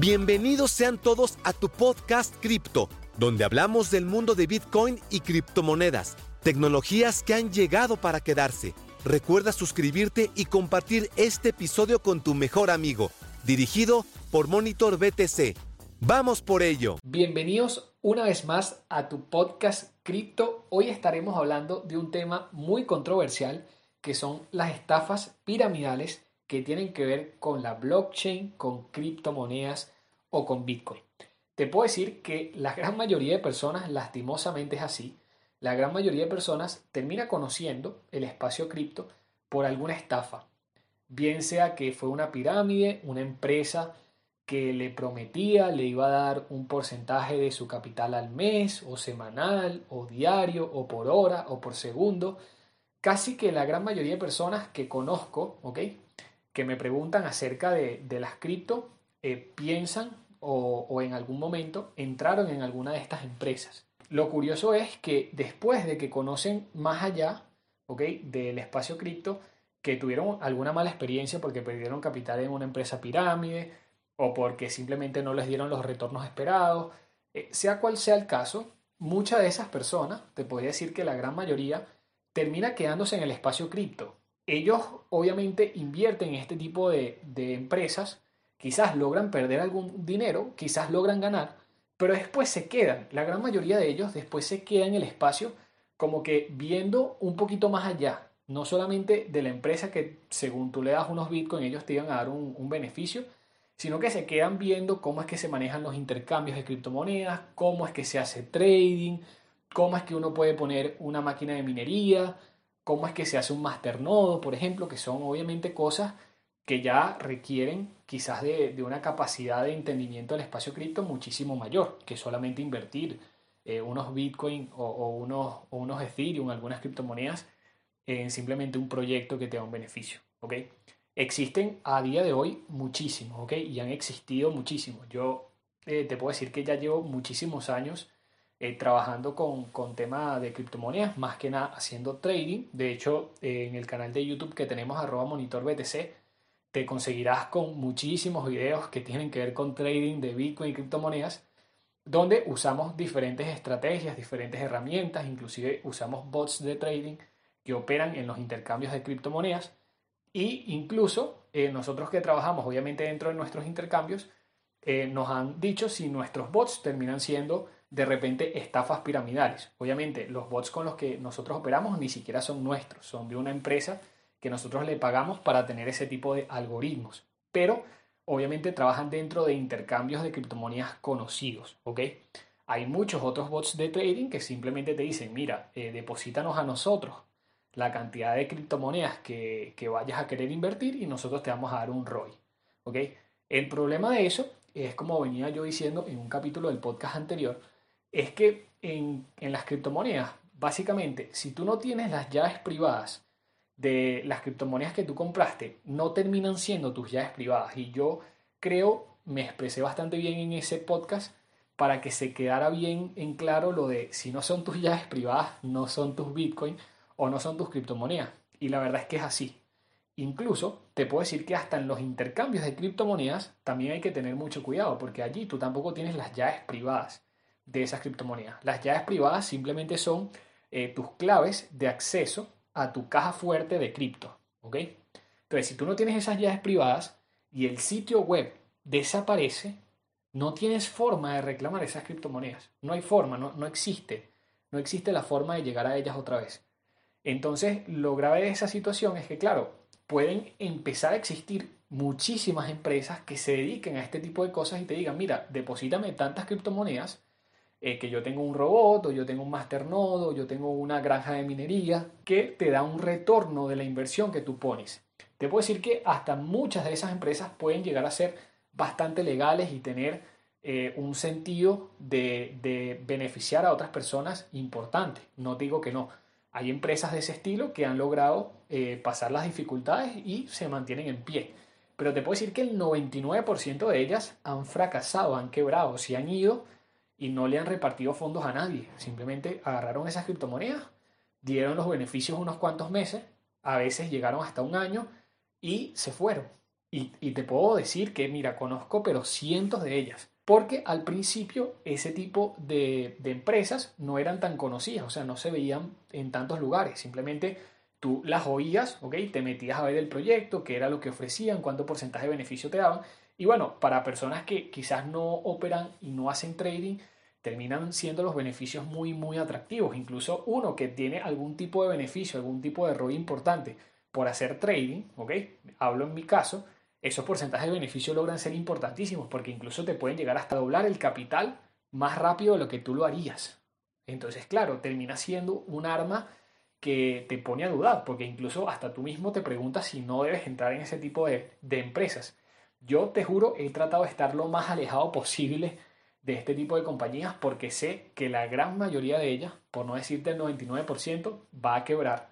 Bienvenidos sean todos a tu podcast Cripto, donde hablamos del mundo de Bitcoin y criptomonedas, tecnologías que han llegado para quedarse. Recuerda suscribirte y compartir este episodio con tu mejor amigo, dirigido por Monitor BTC. Vamos por ello. Bienvenidos una vez más a tu podcast Cripto. Hoy estaremos hablando de un tema muy controversial que son las estafas piramidales que tienen que ver con la blockchain, con criptomonedas o con Bitcoin. Te puedo decir que la gran mayoría de personas, lastimosamente es así, la gran mayoría de personas termina conociendo el espacio cripto por alguna estafa. Bien sea que fue una pirámide, una empresa que le prometía, le iba a dar un porcentaje de su capital al mes, o semanal, o diario, o por hora, o por segundo. Casi que la gran mayoría de personas que conozco, ¿ok? Que me preguntan acerca de, las cripto eh, piensan o, en algún momento entraron en alguna de estas empresas. Lo curioso es que después de que conocen más allá del espacio cripto, que tuvieron alguna mala experiencia porque perdieron capital en una empresa pirámide o porque simplemente no les dieron los retornos esperados, eh, sea cual sea el caso, muchas de esas personas, te podría decir que la gran mayoría, termina quedándose en el espacio cripto ellos obviamente invierten en este tipo de, empresas, quizás logran perder algún dinero, quizás logran ganar, pero después se quedan, la gran mayoría de ellos después se quedan en el espacio como que viendo un poquito más allá, no solamente de la empresa que según tú le das unos bitcoins ellos te iban a dar un, un beneficio, sino que se quedan viendo cómo es que se manejan los intercambios de criptomonedas, cómo es que se hace trading, cómo es que uno puede poner una máquina de minería, cómo es que se hace un masternodo, por ejemplo, que son obviamente cosas que ya requieren quizás de, una capacidad de entendimiento del espacio cripto muchísimo mayor que solamente invertir eh, unos Bitcoin o, unos, o unos Ethereum, algunas criptomonedas, en simplemente un proyecto que te da un beneficio. ¿ok? Existen a día de hoy muchísimos, ¿ok? Y han existido muchísimos. Yo eh, te puedo decir que ya llevo muchísimos años eh, trabajando con, con tema de criptomonedas, más que nada haciendo trading. De hecho, en el canal de YouTube que tenemos arroba monitor BTC, te conseguirás con muchísimos videos que tienen que ver con trading de Bitcoin y criptomonedas, donde usamos diferentes estrategias, diferentes herramientas, inclusive usamos bots de trading que operan en los intercambios de criptomonedas y incluso eh, nosotros que trabajamos obviamente dentro de nuestros intercambios, eh, nos han dicho si nuestros bots terminan siendo de repente estafas piramidales. Obviamente, los bots con los que nosotros operamos ni siquiera son nuestros, son de una empresa que nosotros le pagamos para tener ese tipo de algoritmos. Pero obviamente trabajan dentro de intercambios de criptomonedas conocidos, ¿ok? Hay muchos otros bots de trading que simplemente te dicen, mira, eh, deposítanos a nosotros la cantidad de criptomonedas que, que, vayas a querer invertir y nosotros te vamos a dar un ROI, ¿ok? El problema de eso es como venía yo diciendo en un capítulo del podcast anterior, es que en, las criptomonedas, básicamente, si tú no tienes las llaves privadas de las criptomonedas que tú compraste, no terminan siendo tus llaves privadas. Y yo creo, me expresé bastante bien en ese podcast para que se quedara bien en claro lo de si no son tus llaves privadas, no son tus Bitcoin o no son tus criptomonedas. Y la verdad es que es así. Incluso te puedo decir que hasta en los intercambios de criptomonedas también hay que tener mucho cuidado porque allí tú tampoco tienes las llaves privadas de esas criptomonedas. Las llaves privadas simplemente son eh, tus claves de acceso a tu caja fuerte de cripto. ¿ok? Entonces, si tú no tienes esas llaves privadas y el sitio web desaparece, no tienes forma de reclamar esas criptomonedas. No hay forma, no, no existe. No existe la forma de llegar a ellas otra vez. Entonces, lo grave de esa situación es que, claro, pueden empezar a existir muchísimas empresas que se dediquen a este tipo de cosas y te digan, mira, deposítame tantas criptomonedas eh, que yo tengo un robot o yo tengo un masternodo, o yo tengo una granja de minería que te da un retorno de la inversión que tú pones. Te puedo decir que hasta muchas de esas empresas pueden llegar a ser bastante legales y tener eh, un sentido de, beneficiar a otras personas importante. No digo que no. Hay empresas de ese estilo que han logrado eh, pasar las dificultades y se mantienen en pie. Pero te puedo decir que el 99% de ellas han fracasado, han quebrado, se han ido y no le han repartido fondos a nadie. Simplemente agarraron esas criptomonedas, dieron los beneficios unos cuantos meses, a veces llegaron hasta un año y se fueron. Y, y te puedo decir que, mira, conozco pero cientos de ellas. Porque al principio ese tipo de, de, empresas no eran tan conocidas, o sea, no se veían en tantos lugares. Simplemente tú las oías, ¿ok? Te metías a ver el proyecto, qué era lo que ofrecían, cuánto porcentaje de beneficio te daban. Y bueno, para personas que quizás no operan y no hacen trading, terminan siendo los beneficios muy, muy atractivos. Incluso uno que tiene algún tipo de beneficio, algún tipo de ROI importante por hacer trading, ¿ok? Hablo en mi caso, esos porcentajes de beneficio logran ser importantísimos porque incluso te pueden llegar hasta doblar el capital más rápido de lo que tú lo harías. Entonces, claro, termina siendo un arma que te pone a dudar, porque incluso hasta tú mismo te preguntas si no debes entrar en ese tipo de, de empresas. Yo te juro, he tratado de estar lo más alejado posible de este tipo de compañías porque sé que la gran mayoría de ellas, por no decirte el 99%, va a quebrar.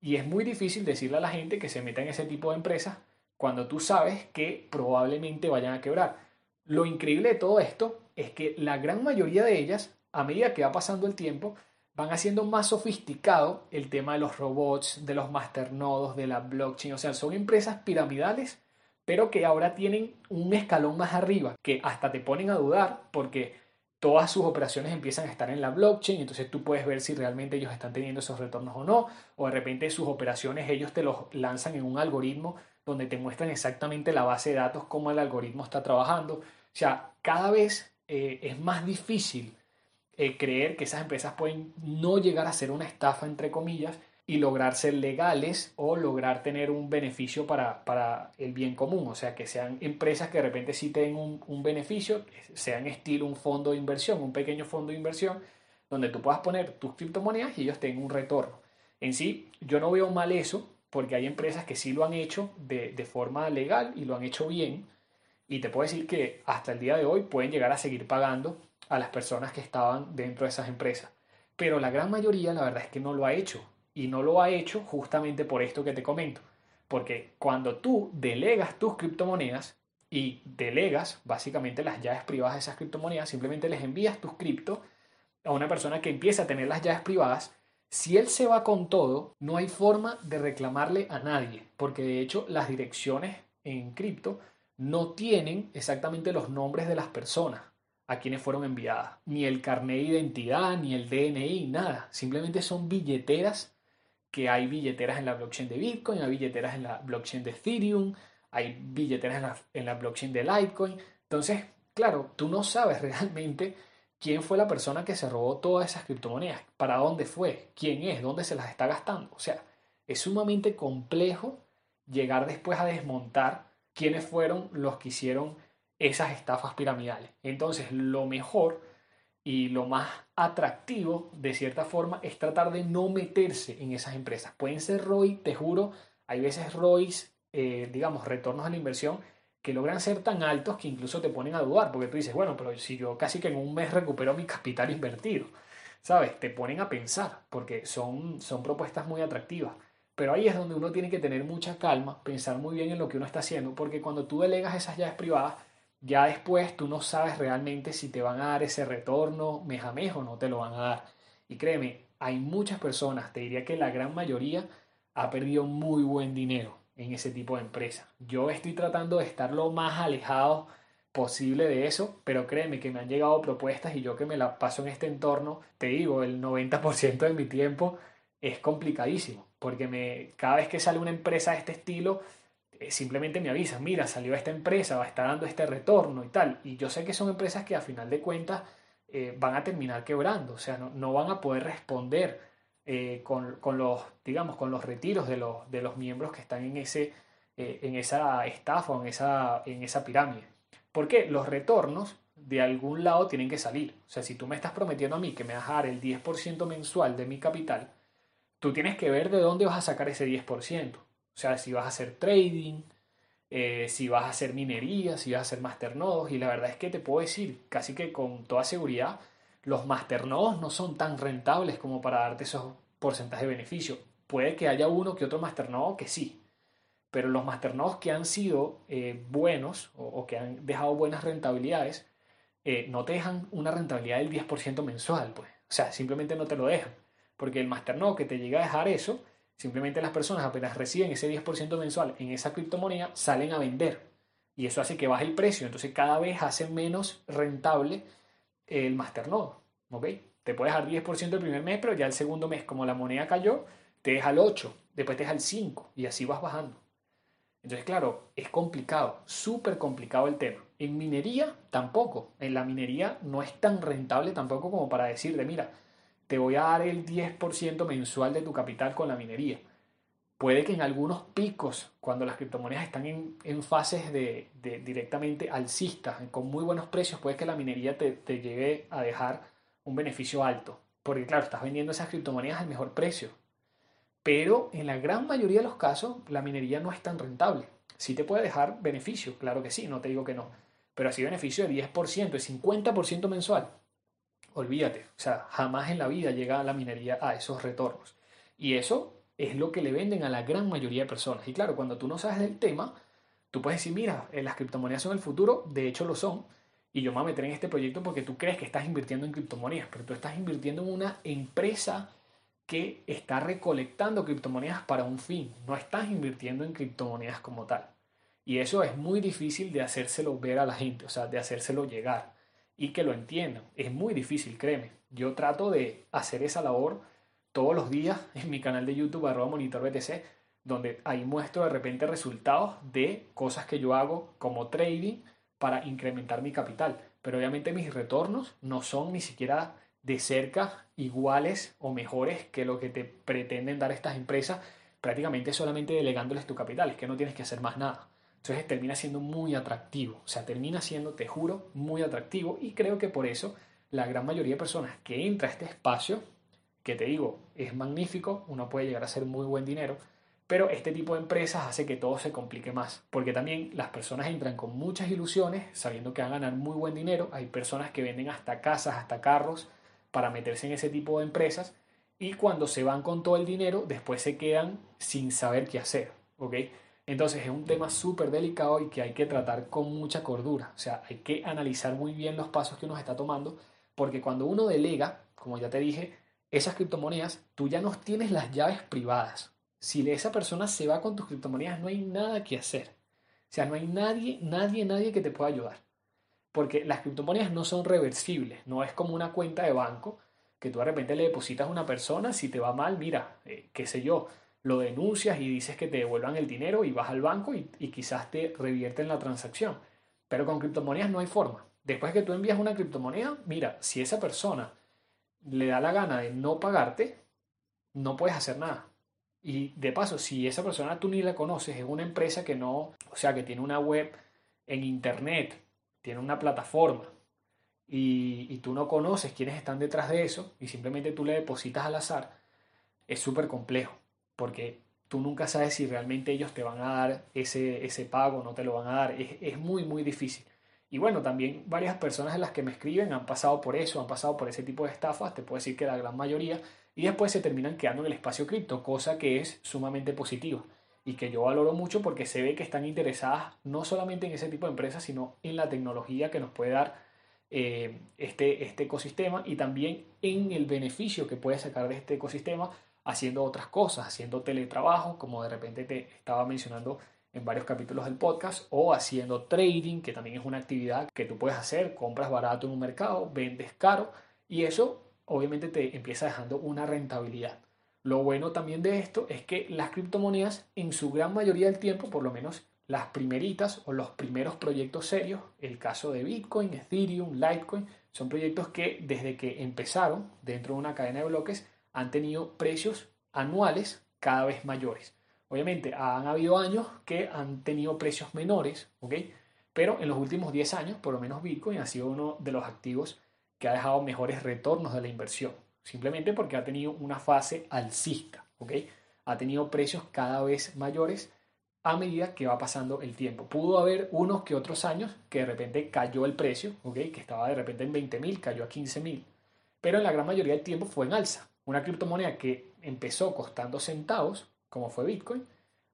Y es muy difícil decirle a la gente que se meta en ese tipo de empresas cuando tú sabes que probablemente vayan a quebrar. Lo increíble de todo esto es que la gran mayoría de ellas, a medida que va pasando el tiempo, van haciendo más sofisticado el tema de los robots, de los masternodos, de la blockchain. O sea, son empresas piramidales, pero que ahora tienen un escalón más arriba, que hasta te ponen a dudar porque todas sus operaciones empiezan a estar en la blockchain, entonces tú puedes ver si realmente ellos están teniendo esos retornos o no, o de repente sus operaciones ellos te los lanzan en un algoritmo donde te muestran exactamente la base de datos, cómo el algoritmo está trabajando. O sea, cada vez eh, es más difícil eh, creer que esas empresas pueden no llegar a ser una estafa, entre comillas, y lograr ser legales o lograr tener un beneficio para, para, el bien común. O sea, que sean empresas que de repente sí tengan un, un, beneficio, sean estilo un fondo de inversión, un pequeño fondo de inversión, donde tú puedas poner tus criptomonedas y ellos tengan un retorno. En sí, yo no veo mal eso, porque hay empresas que sí lo han hecho de, de forma legal y lo han hecho bien. Y te puedo decir que hasta el día de hoy pueden llegar a seguir pagando a las personas que estaban dentro de esas empresas. Pero la gran mayoría, la verdad es que no lo ha hecho y no lo ha hecho justamente por esto que te comento. Porque cuando tú delegas tus criptomonedas y delegas básicamente las llaves privadas de esas criptomonedas, simplemente les envías tus cripto a una persona que empieza a tener las llaves privadas, si él se va con todo, no hay forma de reclamarle a nadie, porque de hecho las direcciones en cripto no tienen exactamente los nombres de las personas a quienes fueron enviadas, ni el carnet de identidad, ni el DNI, nada, simplemente son billeteras que hay billeteras en la blockchain de Bitcoin, hay billeteras en la blockchain de Ethereum, hay billeteras en la, en la blockchain de Litecoin. Entonces, claro, tú no sabes realmente quién fue la persona que se robó todas esas criptomonedas, para dónde fue, quién es, dónde se las está gastando. O sea, es sumamente complejo llegar después a desmontar quiénes fueron los que hicieron esas estafas piramidales. Entonces, lo mejor y lo más atractivo, de cierta forma, es tratar de no meterse en esas empresas. Pueden ser ROI, te juro, hay veces ROIs, eh, digamos, retornos a la inversión, que logran ser tan altos que incluso te ponen a dudar, porque tú dices, bueno, pero si yo casi que en un mes recupero mi capital invertido, ¿sabes? Te ponen a pensar, porque son, son propuestas muy atractivas. Pero ahí es donde uno tiene que tener mucha calma, pensar muy bien en lo que uno está haciendo, porque cuando tú delegas esas llaves privadas, ya después tú no sabes realmente si te van a dar ese retorno mes o no te lo van a dar. Y créeme, hay muchas personas, te diría que la gran mayoría ha perdido muy buen dinero en ese tipo de empresa. Yo estoy tratando de estar lo más alejado posible de eso, pero créeme que me han llegado propuestas y yo que me la paso en este entorno, te digo, el 90% de mi tiempo es complicadísimo, porque me, cada vez que sale una empresa de este estilo, simplemente me avisan, mira, salió esta empresa, va a estar dando este retorno y tal. Y yo sé que son empresas que a final de cuentas eh, van a terminar quebrando, o sea, no, van a poder responder eh, con, los, digamos, con los retiros de los, de los miembros que están en, ese, en esa estafa o en esa, en esa pirámide. Porque los retornos de algún lado tienen que salir. O sea, si tú me estás prometiendo a mí que me vas a dar el 10% mensual de mi capital, tú tienes que ver de dónde vas a sacar ese 10%. O sea, si vas a hacer trading, eh, si vas a hacer minería, si vas a hacer masternodos. Y la verdad es que te puedo decir, casi que con toda seguridad, los masternodos no son tan rentables como para darte esos porcentajes de beneficio. Puede que haya uno que otro masternodo que sí, pero los masternodos que han sido eh, buenos o, que han dejado buenas rentabilidades, eh, no te dejan una rentabilidad del 10% mensual, pues. O sea, simplemente no te lo dejan. Porque el masternodo que te llega a dejar eso Simplemente las personas apenas reciben ese 10% mensual en esa criptomoneda, salen a vender. Y eso hace que baje el precio. Entonces cada vez hace menos rentable el masternode. ¿Ok? Te puedes dar 10% el primer mes, pero ya el segundo mes, como la moneda cayó, te deja el 8, después te deja el 5 y así vas bajando. Entonces, claro, es complicado, súper complicado el tema. En minería tampoco. En la minería no es tan rentable tampoco como para decirle, mira, te voy a dar el 10% mensual de tu capital con la minería. Puede que en algunos picos, cuando las criptomonedas están en, fases de, directamente alcistas, con muy buenos precios, puede que la minería te, te llegue a dejar un beneficio alto. Porque claro, estás vendiendo esas criptomonedas al mejor precio. Pero en la gran mayoría de los casos, la minería no es tan rentable. Sí te puede dejar beneficio, claro que sí, no te digo que no. Pero así beneficio de 10%, de 50% mensual. Olvídate, o sea, jamás en la vida llega la minería a esos retornos. Y eso es lo que le venden a la gran mayoría de personas. Y claro, cuando tú no sabes del tema, tú puedes decir, mira, eh, las criptomonedas son el futuro, de hecho lo son, y yo me voy a meter en este proyecto porque tú crees que estás invirtiendo en criptomonedas, pero tú estás invirtiendo en una empresa que está recolectando criptomonedas para un fin, no estás invirtiendo en criptomonedas como tal. Y eso es muy difícil de hacérselo ver a la gente, o sea, de hacérselo llegar y que lo entiendan. Es muy difícil, créeme. Yo trato de hacer esa labor todos los días en mi canal de YouTube, arroba monitor donde ahí muestro de repente resultados de cosas que yo hago como trading para incrementar mi capital. Pero obviamente mis retornos no son ni siquiera de cerca iguales o mejores que lo que te pretenden dar estas empresas, prácticamente solamente delegándoles tu capital, es que no tienes que hacer más nada. Entonces termina siendo muy atractivo, o sea, termina siendo, te juro, muy atractivo. Y creo que por eso la gran mayoría de personas que entra a este espacio, que te digo, es magnífico, uno puede llegar a hacer muy buen dinero, pero este tipo de empresas hace que todo se complique más, porque también las personas entran con muchas ilusiones, sabiendo que van a ganar muy buen dinero, hay personas que venden hasta casas, hasta carros, para meterse en ese tipo de empresas y cuando se van con todo el dinero, después se quedan sin saber qué hacer, ¿ok? Entonces es un tema súper delicado y que hay que tratar con mucha cordura, o sea, hay que analizar muy bien los pasos que uno está tomando, porque cuando uno delega, como ya te dije, esas criptomonedas, tú ya no tienes las llaves privadas. Si esa persona se va con tus criptomonedas, no hay nada que hacer. O sea, no hay nadie, nadie, nadie que te pueda ayudar porque las criptomonedas no son reversibles, no es como una cuenta de banco que tú de repente le depositas a una persona, si te va mal, mira, eh, qué sé yo, lo denuncias y dices que te devuelvan el dinero y vas al banco y, y quizás te revierten la transacción. Pero con criptomonedas no hay forma. Después que tú envías una criptomoneda, mira, si esa persona le da la gana de no pagarte, no puedes hacer nada. Y de paso, si esa persona tú ni la conoces, es una empresa que no, o sea, que tiene una web en internet tiene una plataforma y, tú no conoces quiénes están detrás de eso y simplemente tú le depositas al azar, es súper complejo porque tú nunca sabes si realmente ellos te van a dar ese, ese pago, no te lo van a dar. Es, es, muy, muy difícil. Y bueno, también varias personas en las que me escriben han pasado por eso, han pasado por ese tipo de estafas, te puedo decir que la gran mayoría, y después se terminan quedando en el espacio cripto, cosa que es sumamente positiva y que yo valoro mucho porque se ve que están interesadas no solamente en ese tipo de empresas, sino en la tecnología que nos puede dar eh, este, este ecosistema y también en el beneficio que puede sacar de este ecosistema haciendo otras cosas, haciendo teletrabajo, como de repente te estaba mencionando en varios capítulos del podcast, o haciendo trading, que también es una actividad que tú puedes hacer, compras barato en un mercado, vendes caro, y eso obviamente te empieza dejando una rentabilidad. Lo bueno también de esto es que las criptomonedas en su gran mayoría del tiempo, por lo menos las primeritas o los primeros proyectos serios, el caso de Bitcoin, Ethereum, Litecoin, son proyectos que desde que empezaron dentro de una cadena de bloques han tenido precios anuales cada vez mayores. Obviamente han habido años que han tenido precios menores, ¿ok? Pero en los últimos 10 años, por lo menos Bitcoin ha sido uno de los activos que ha dejado mejores retornos de la inversión simplemente porque ha tenido una fase alcista, ¿ok? Ha tenido precios cada vez mayores a medida que va pasando el tiempo. Pudo haber unos que otros años que de repente cayó el precio, ¿ok? Que estaba de repente en 20 mil, cayó a 15 mil, pero en la gran mayoría del tiempo fue en alza. Una criptomoneda que empezó costando centavos, como fue Bitcoin,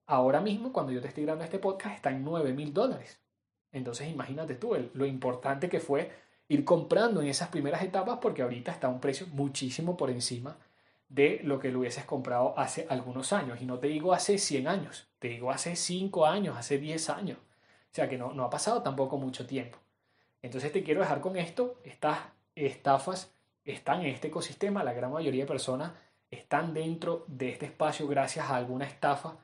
ahora mismo, cuando yo te estoy grabando este podcast, está en 9 mil dólares. Entonces imagínate tú lo importante que fue ir comprando en esas primeras etapas porque ahorita está a un precio muchísimo por encima de lo que lo hubieses comprado hace algunos años. Y no te digo hace 100 años, te digo hace 5 años, hace 10 años. O sea que no, no ha pasado tampoco mucho tiempo. Entonces te quiero dejar con esto, estas estafas están en este ecosistema, la gran mayoría de personas están dentro de este espacio gracias a alguna estafa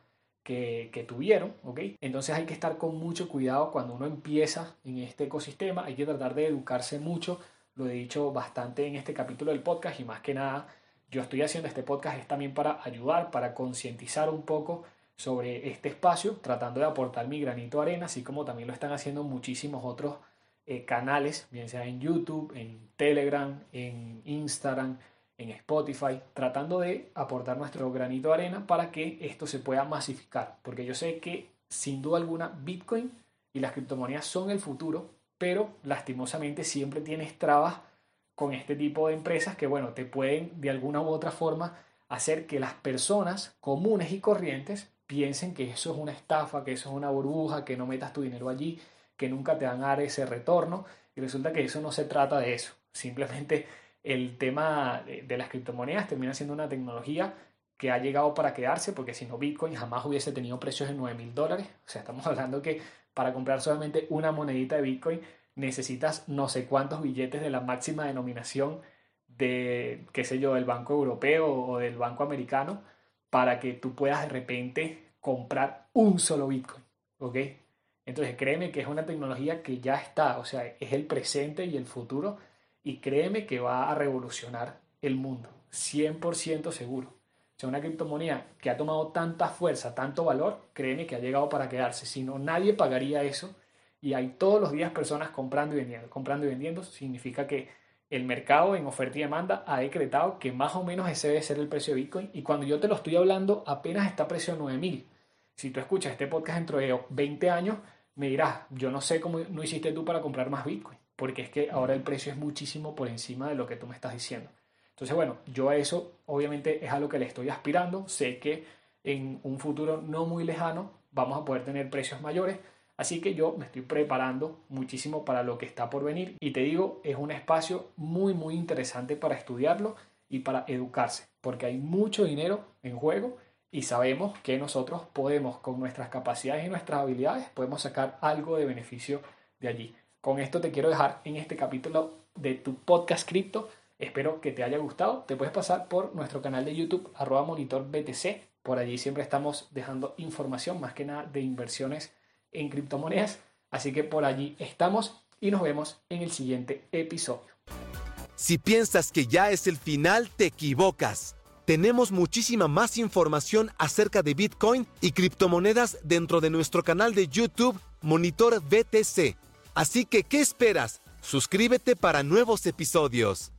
que, que, tuvieron, ¿ok? Entonces hay que estar con mucho cuidado cuando uno empieza en este ecosistema, hay que tratar de educarse mucho, lo he dicho bastante en este capítulo del podcast y más que nada yo estoy haciendo este podcast es también para ayudar, para concientizar un poco sobre este espacio, tratando de aportar mi granito de arena, así como también lo están haciendo muchísimos otros eh, canales, bien sea en YouTube, en Telegram, en Instagram, en Spotify, tratando de aportar nuestro granito de arena para que esto se pueda masificar. Porque yo sé que sin duda alguna Bitcoin y las criptomonedas son el futuro, pero lastimosamente siempre tienes trabas con este tipo de empresas que, bueno, te pueden de alguna u otra forma hacer que las personas comunes y corrientes piensen que eso es una estafa, que eso es una burbuja, que no metas tu dinero allí, que nunca te van a dar ese retorno. Y resulta que eso no se trata de eso. Simplemente el tema de las criptomonedas termina siendo una tecnología que ha llegado para quedarse, porque si no Bitcoin jamás hubiese tenido precios de 9 mil dólares. O sea, estamos hablando que para comprar solamente una monedita de Bitcoin necesitas no sé cuántos billetes de la máxima denominación de, qué sé yo, del Banco Europeo o del Banco Americano para que tú puedas de repente comprar un solo Bitcoin, ¿ok? Entonces créeme que es una tecnología que ya está, o sea, es el presente y el futuro y créeme que va a revolucionar el mundo, 100% seguro. O sea, una criptomoneda que ha tomado tanta fuerza, tanto valor, créeme que ha llegado para quedarse. Si no, nadie pagaría eso y hay todos los días personas comprando y vendiendo. Comprando y vendiendo significa que el mercado en oferta y demanda ha decretado que más o menos ese debe ser el precio de Bitcoin. Y cuando yo te lo estoy hablando, apenas está precio de 9000. Si tú escuchas este podcast dentro de 20 años, me dirás, yo no sé cómo no hiciste tú para comprar más Bitcoin, porque es que ahora el precio es muchísimo por encima de lo que tú me estás diciendo. Entonces, bueno, yo a eso obviamente es a lo que le estoy aspirando. Sé que en un futuro no muy lejano vamos a poder tener precios mayores Así que yo me estoy preparando muchísimo para lo que está por venir y te digo, es un espacio muy muy interesante para estudiarlo y para educarse, porque hay mucho dinero en juego y sabemos que nosotros podemos con nuestras capacidades y nuestras habilidades podemos sacar algo de beneficio de allí. Con esto te quiero dejar en este capítulo de tu podcast cripto. Espero que te haya gustado. Te puedes pasar por nuestro canal de YouTube arroba monitor BTC. Por allí siempre estamos dejando información más que nada de inversiones en criptomonedas. Así que por allí estamos y nos vemos en el siguiente episodio. Si piensas que ya es el final, te equivocas. Tenemos muchísima más información acerca de Bitcoin y criptomonedas dentro de nuestro canal de YouTube Monitor BTC. Así que, ¿qué esperas? Suscríbete para nuevos episodios.